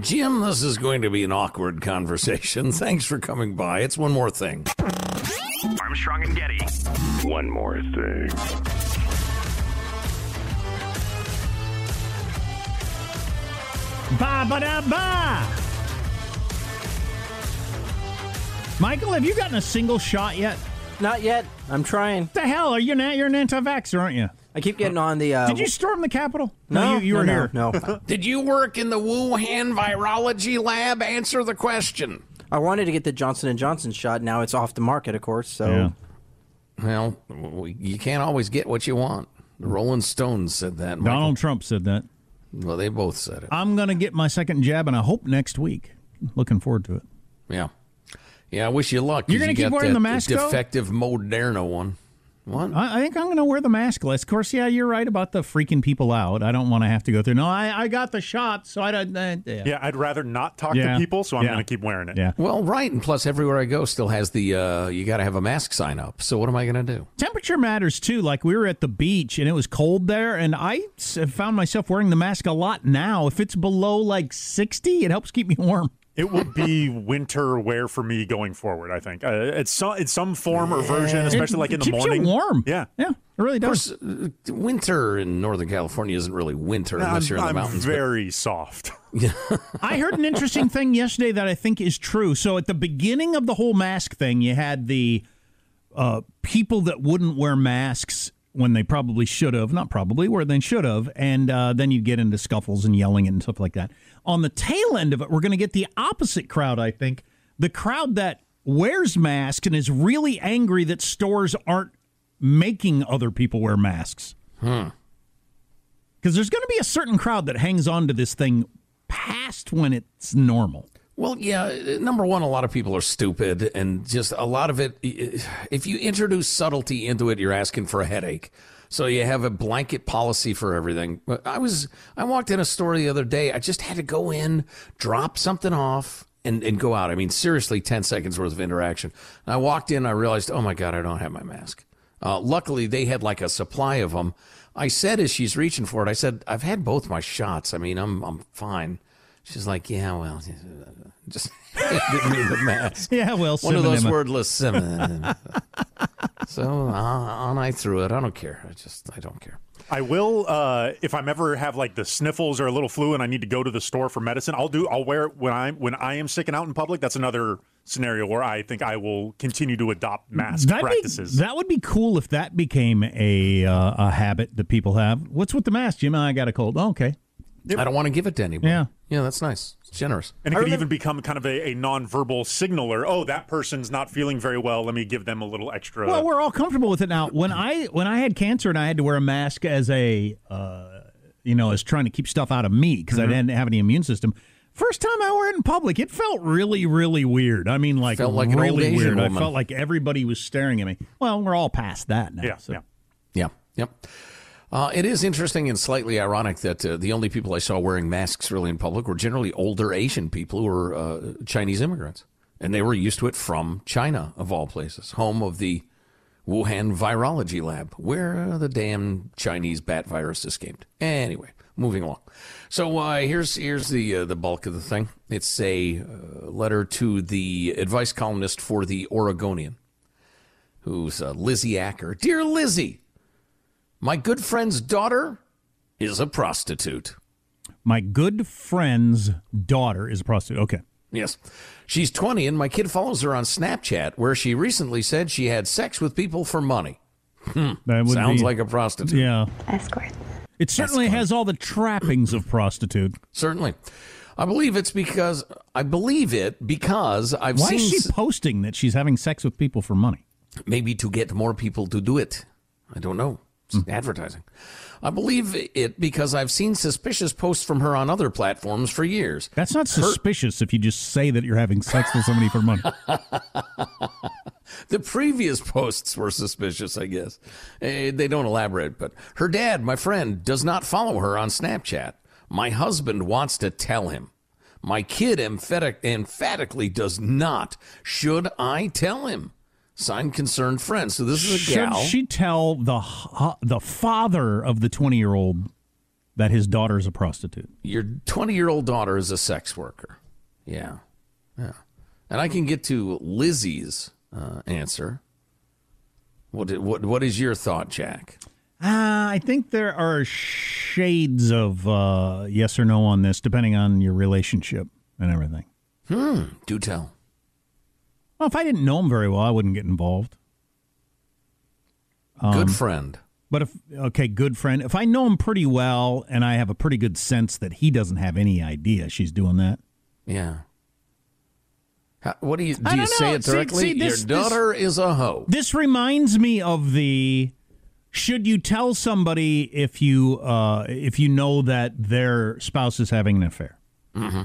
Jim, this is going to be an awkward conversation. Thanks for coming by. It's one more thing. Armstrong and Getty. One more thing. Ba ba da ba. Michael, have you gotten a single shot yet? Not yet. I'm trying. The hell are you? Now you're an anti-vaxxer, aren't you? I keep getting on the. Uh, Did you storm the Capitol? No, you, you no, were no, here. No, Did you work in the Wuhan virology lab? Answer the question. I wanted to get the Johnson and Johnson shot. Now it's off the market, of course. So Yeah. Well, you can't always get what you want. The Rolling Stones said that. Michael. Donald Trump said that. Well, they both said it. I'm going to get my second jab, and I hope next week. Looking forward to it. Yeah. Yeah, I wish you luck. You're gonna you keep got wearing that the mask, though? defective Moderna one. What? I, I think I'm going to wear the mask less. Of course, yeah, you're right about the freaking people out. I don't want to have to go through. No, I, I got the shot, so I don't. Uh, yeah. Yeah, I'd rather not talk Yeah. to people, so I'm Yeah. going to keep wearing it. Yeah. Well, right, and plus everywhere I go still has the uh, you got to have a mask sign up. So what am I going to do? Temperature matters too. Like we were at the beach and it was cold there, and I found myself wearing the mask a lot now. If it's below like 60, it helps keep me warm. It will be winter wear for me going forward. I think uh, it's some it's some form or version, especially It like in the keeps morning. You warm. Yeah, yeah, it really does. Of does. course, uh, winter in Northern California isn't really winter unless I'm, you're in the I'm mountains. but- very soft. I heard an interesting thing yesterday that I think is true. So at the beginning of the whole mask thing, you had the uh, people that wouldn't wear masks when they probably should have, not probably, where they should have, and uh, then you get into scuffles and yelling and stuff like that. On the tail end of it, we're going to get the opposite crowd. I think the crowd that wears masks and is really angry that stores aren't making other people wear masks. Hmm. Because there's going to be a certain crowd that hangs on to this thing past when it's normal. Well, yeah. Number one, a lot of people are stupid, and just a lot of it. If you introduce subtlety into it, you're asking for a headache. So you have a blanket policy for everything. I was I walked in a store the other day. I just had to go in, drop something off, and, and go out. I mean, seriously, ten seconds worth of interaction. And I walked in, I realized, oh my god, I don't have my mask. Uh, luckily, they had like a supply of them. I said as she's reaching for it, I said, I've had both my shots. I mean, I'm I'm fine. She's like, yeah, well, just didn't need the mask. Yeah, well, one of those wordless Simon. so uh, on I threw it. I don't care. I just I don't care. I will uh, if I'm ever have like the sniffles or a little flu and I need to go to the store for medicine. I'll do. I'll wear it when I'm when I am sick and out in public. That's another scenario where I think I will continue to adopt mask That'd be- practices. that would be cool if that became a uh, a habit that people have. What's with the mask, Jim? I got a cold. Oh, okay. I don't want to give it to anybody. Yeah. Yeah, that's nice. It's generous. And it could even become kind of a, a nonverbal signaler. Oh, that person's not feeling very well. Let me give them a little extra. Well, we're all comfortable with it now. When I when I had cancer and I had to wear a mask as a uh, you know as trying to keep stuff out of me because Mm-hmm. I didn't have any immune system. First time I wore it in public, it felt really, really weird. I mean, like Felt like an really old Asian weird. I felt like everybody was staring at me. Well, we're all past that now. yeah, so. yeah. Yeah, yep. Uh, it is interesting and slightly ironic that uh, the only people I saw wearing masks really in public were generally older Asian people who were uh, Chinese immigrants. And they were used to it from China, of all places, home of the Wuhan Virology Lab, where uh, the damn Chinese bat virus escaped. Anyway, moving along. So uh, here's here's the uh, the bulk of the thing. It's a letter to the advice columnist for the Oregonian, who's Lizzy Acker. Dear Lizzy, my good friend's daughter is a prostitute. My good friend's daughter is a prostitute. Okay. Yes. She's 20, and my kid follows her on Snapchat, where she recently said she had sex with people for money. Hmm. That would Sounds be- like a prostitute. Yeah. Escort. It certainly has all the trappings of prostitute. Certainly. I believe it's because I believe it because I've Why seen is she s- posting that she's having sex with people for money? maybe to get more people to do it. I don't know. Hmm. advertising. I believe it because I've seen suspicious posts from her on other platforms for years. That's not suspicious if you just say that you're having sex with somebody for money. The previous posts were suspicious, I guess. Eh, they don't elaborate, but her dad, my friend, does not follow her on Snapchat. My husband wants to tell him. My kid emphatic, emphatically does not. Should I tell him? Signed concerned friend. So this is a Should gal. she tell the the father of the 20 year old that his daughter is a prostitute? Your 20 year old daughter is a sex worker. Yeah. Yeah. And I can get to Lizzy's uh, answer. What, what, what is your thought, Jack? Uh, I think there are shades of uh, yes or no on this, depending on your relationship and everything. Hmm. Do tell. Well, if I didn't know him very well, I wouldn't get involved. Um, Good friend. But if okay, good friend. If I know him pretty well and I have a pretty good sense that he doesn't have any idea she's doing that, Yeah. How, what do you do? You say it directly. see, this- Your daughter is a hoe. This reminds me of the should you tell somebody if you uh, if you know that their spouse is having an affair? Mm-hmm.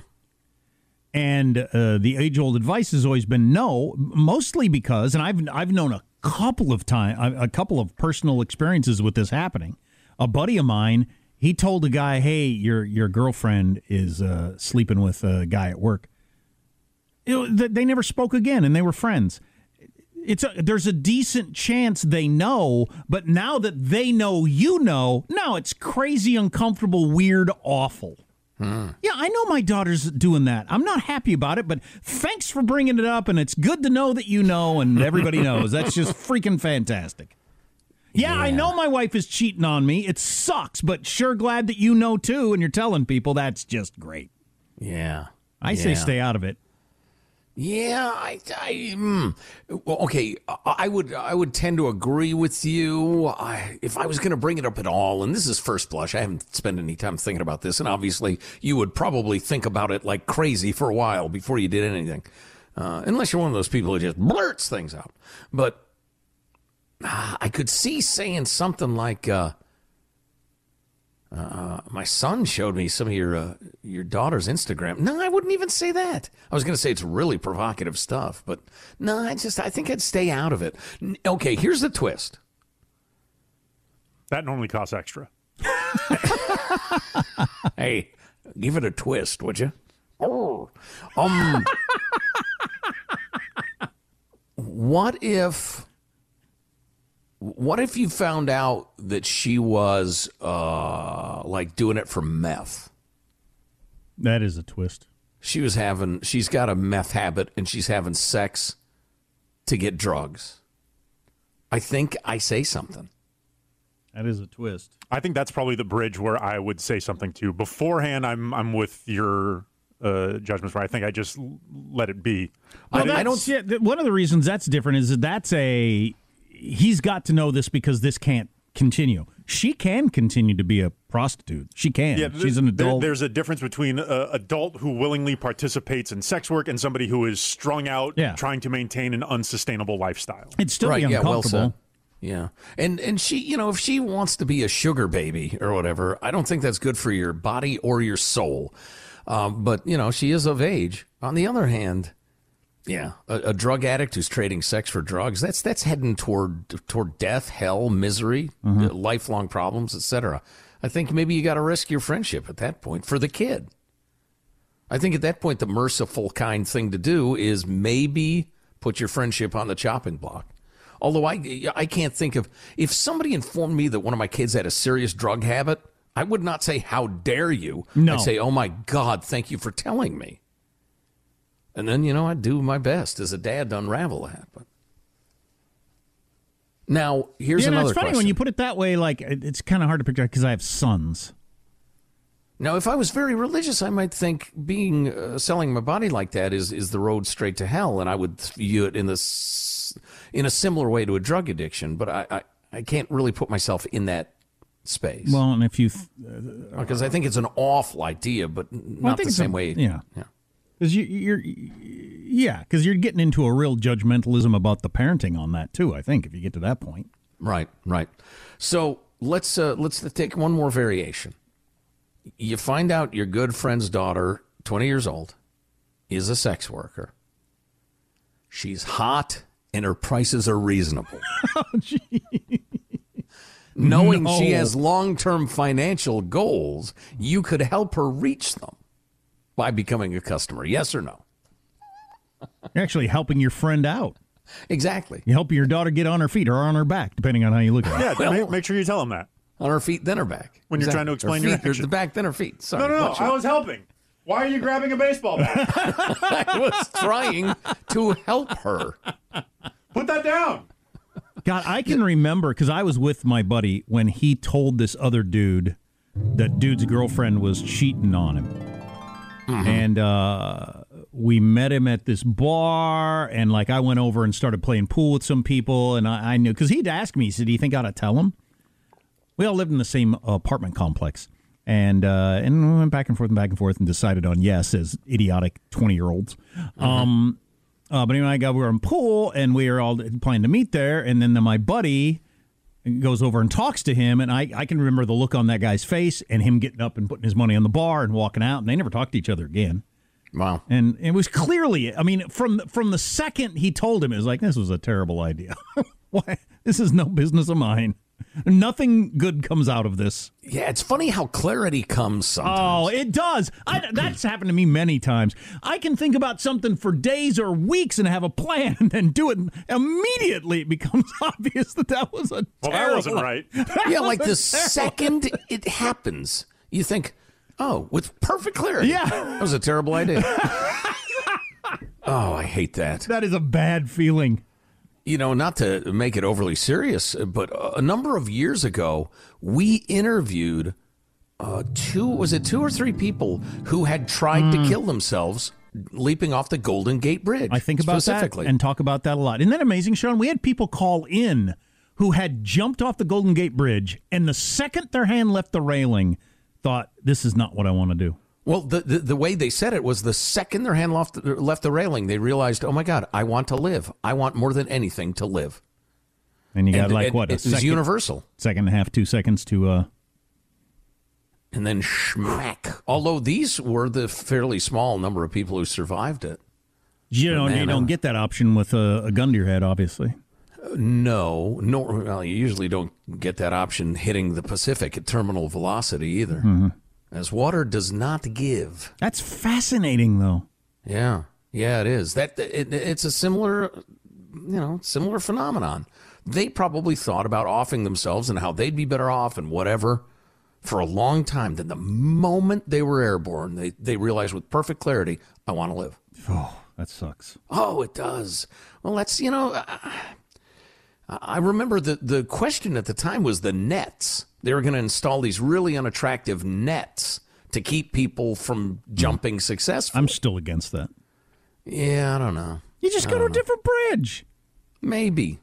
And uh, the age old advice has always been no, mostly because, and I've I've known a couple of time a couple of personal experiences with this happening. A buddy of mine, he told a guy, "Hey, your your girlfriend is uh, sleeping with a guy at work." They never spoke again, and they were friends it's a, there's a decent chance they know, but now that they know you know, now it's crazy, uncomfortable, weird, awful. Yeah, I know my daughter's doing that. I'm not happy about it, but thanks for bringing it up, and it's good to know that you know and everybody knows. That's just freaking fantastic. Yeah, I know my wife is cheating on me. It sucks, but sure glad that you know too, and you're telling people. That's just great. Yeah. I say stay out of it. Yeah, I, I mm, well, okay. I would, I would tend to agree with you. I, if I was going to bring it up at all, and this is first blush, I haven't spent any time thinking about this, and obviously you would probably think about it like crazy for a while before you did anything, uh, unless you're one of those people who just blurts things out. But uh, I could see saying something like, uh, uh, "My son showed me some of your uh, your daughter's Instagram." No, I wouldn't even say that. I was going to say it's really provocative stuff, but no, I just I think I'd stay out of it. Okay, here's the twist. That normally costs extra. Hey, give it a twist, would you? Oh, um, what if, what if you found out that she was uh like doing it for meth? That is a twist. She was having, she's got a meth habit, and she's having sex to get drugs. I think I say something. That is a twist. I think that's probably the bridge where I would say something to. Beforehand, I'm I'm with your uh, judgments. Where I think I just let it be. Well, I don't see it. One of the reasons that's different is that that's a he's got to know this because this can't continue. She can continue to be a prostitute. She can. Yeah, She's an there- adult. there's a difference between an adult who willingly participates in sex work and somebody who is strung out, Yeah. trying to maintain an unsustainable lifestyle. It'd still right, be yeah, well uncomfortable. Yeah, and and she, you know, if she wants to be a sugar baby or whatever, I don't think that's good for your body or your soul. Um, but you know, she is of age. On the other hand, yeah, a, a drug addict who's trading sex for drugs that's that's heading toward toward death, hell, misery, Mm-hmm. uh, lifelong problems, etc. I think maybe you got to risk your friendship at that point for the kid. I think at that point the merciful kind thing to do is maybe put your friendship on the chopping block. Although I I can't think of if somebody informed me that one of my kids had a serious drug habit, I would not say how dare you. No. I'd say, "Oh my god, thank you for telling me." And then, you know, I'd do my best as a dad to unravel that. But now, here's yeah, another it's funny question. when you put it that way. Like it's kind of hard to picture because I have sons. Now, if I was very religious, I might think being uh, selling my body like that is is the road straight to hell, and I would view it in this in a similar way to a drug addiction. But I I, I can't really put myself in that space Well, and if you, because I think it's an awful idea, but not think the same a- way. yeah. yeah. Because you, you're, yeah, because you're getting into a real judgmentalism about the parenting on that too. I think if you get to that point. Right, right. So let's uh, let's take one more variation. You find out your good friend's daughter, twenty years old, is a sex worker. She's hot and her prices are reasonable. oh, Knowing she has long term financial goals, you could help her reach them by becoming a customer. Yes or no? You're actually helping your friend out. Exactly. You're helping your daughter get on her feet or on her back, depending on how you look at it. Yeah, make, make sure you tell them that. On her feet, then her back. When you're trying to explain her your feet, action. the back, then her feet. Sorry. No, no, no. Watch your- I was helping. Why are you grabbing a baseball bat? I was trying to help her. Put that down. God, I can remember because I was with my buddy when he told this other dude that dude's girlfriend was cheating on him. And uh, we met him at this bar, and like I went over and started playing pool with some people, and I, I knew because he'd asked me, he said, "Do you think I ought to tell him?" We all lived in the same apartment complex, and uh, and we went back and forth and back and forth, and decided on yes as idiotic twenty year olds. Um, uh, but anyway, I got we were in pool and we were all planning to meet there, and then my buddy goes over and talks to him, and I, I can remember the look on that guy's face and him getting up and putting his money on the bar and walking out, and they never talked to each other again. Wow. And it was clearly, I mean, from from the second he told him, it was like this was a terrible idea. Why? This is no business of mine. Nothing good comes out of this. Yeah, it's funny how clarity comes sometimes. Oh, it does. I, that's happened to me many times. I can think about something for days or weeks and have a plan and then do it. and Immediately, it becomes obvious that that was a Well, that wasn't right. yeah, like the second it happens, you think, oh, with perfect clarity. Yeah. That was a terrible idea. oh, I hate that. That is a bad feeling. You know, not to make it overly serious, but a number of years ago, we interviewed uh, two, was it two or three people who had tried to kill themselves leaping off the Golden Gate Bridge? I think about that and talk about that a lot. Isn't that amazing, Sean? We had people call in who had jumped off the Golden Gate Bridge, and the second their hand left the railing, thought, "This is not what I want to do." Well, the, the the way they said it was the second their hand left left the railing, they realized, oh my God, I want to live. I want more than anything to live. And you got And- like and what it was universal. second and a half, two seconds to uh, And then schmack. Although these were the fairly small number of people who survived it. You know, man, you don't uh, get that option with a, a gun to your head, obviously. No, nor well, you usually don't get that option hitting the Pacific at terminal velocity either, as water does not give. That's fascinating, though. Yeah, yeah, it is. That it, it's a similar, you know, similar phenomenon. They probably thought about offing themselves and how they'd be better off and whatever for a long time. Then the moment they were airborne, they they realized with perfect clarity, I want to live. Oh, that sucks. Oh, it does. Well, that's you know, I, I remember the the question at the time was the nets. They were going to install these really unattractive nets to keep people from jumping successfully. I'm still against that. yeah, I don't know. You just go to a different bridge. Maybe,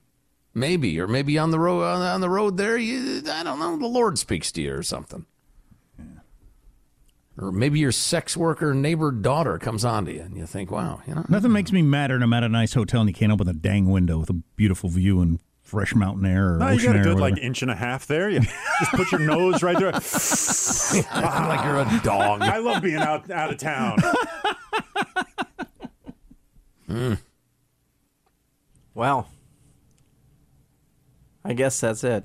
maybe, or maybe on the road on the road there. You, I don't know. The Lord speaks to you or something. Or maybe your sex worker neighbor daughter comes on to you and you think, wow, you know. Nothing makes me madder than I'm at a nice hotel and you can't open the dang window with a beautiful view and fresh mountain air or No, you got a good like inch and a half there. You just put your nose right there. like you're a dog. I love being out out of town. Hmm. Well, I guess that's it.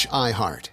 slash iHeart.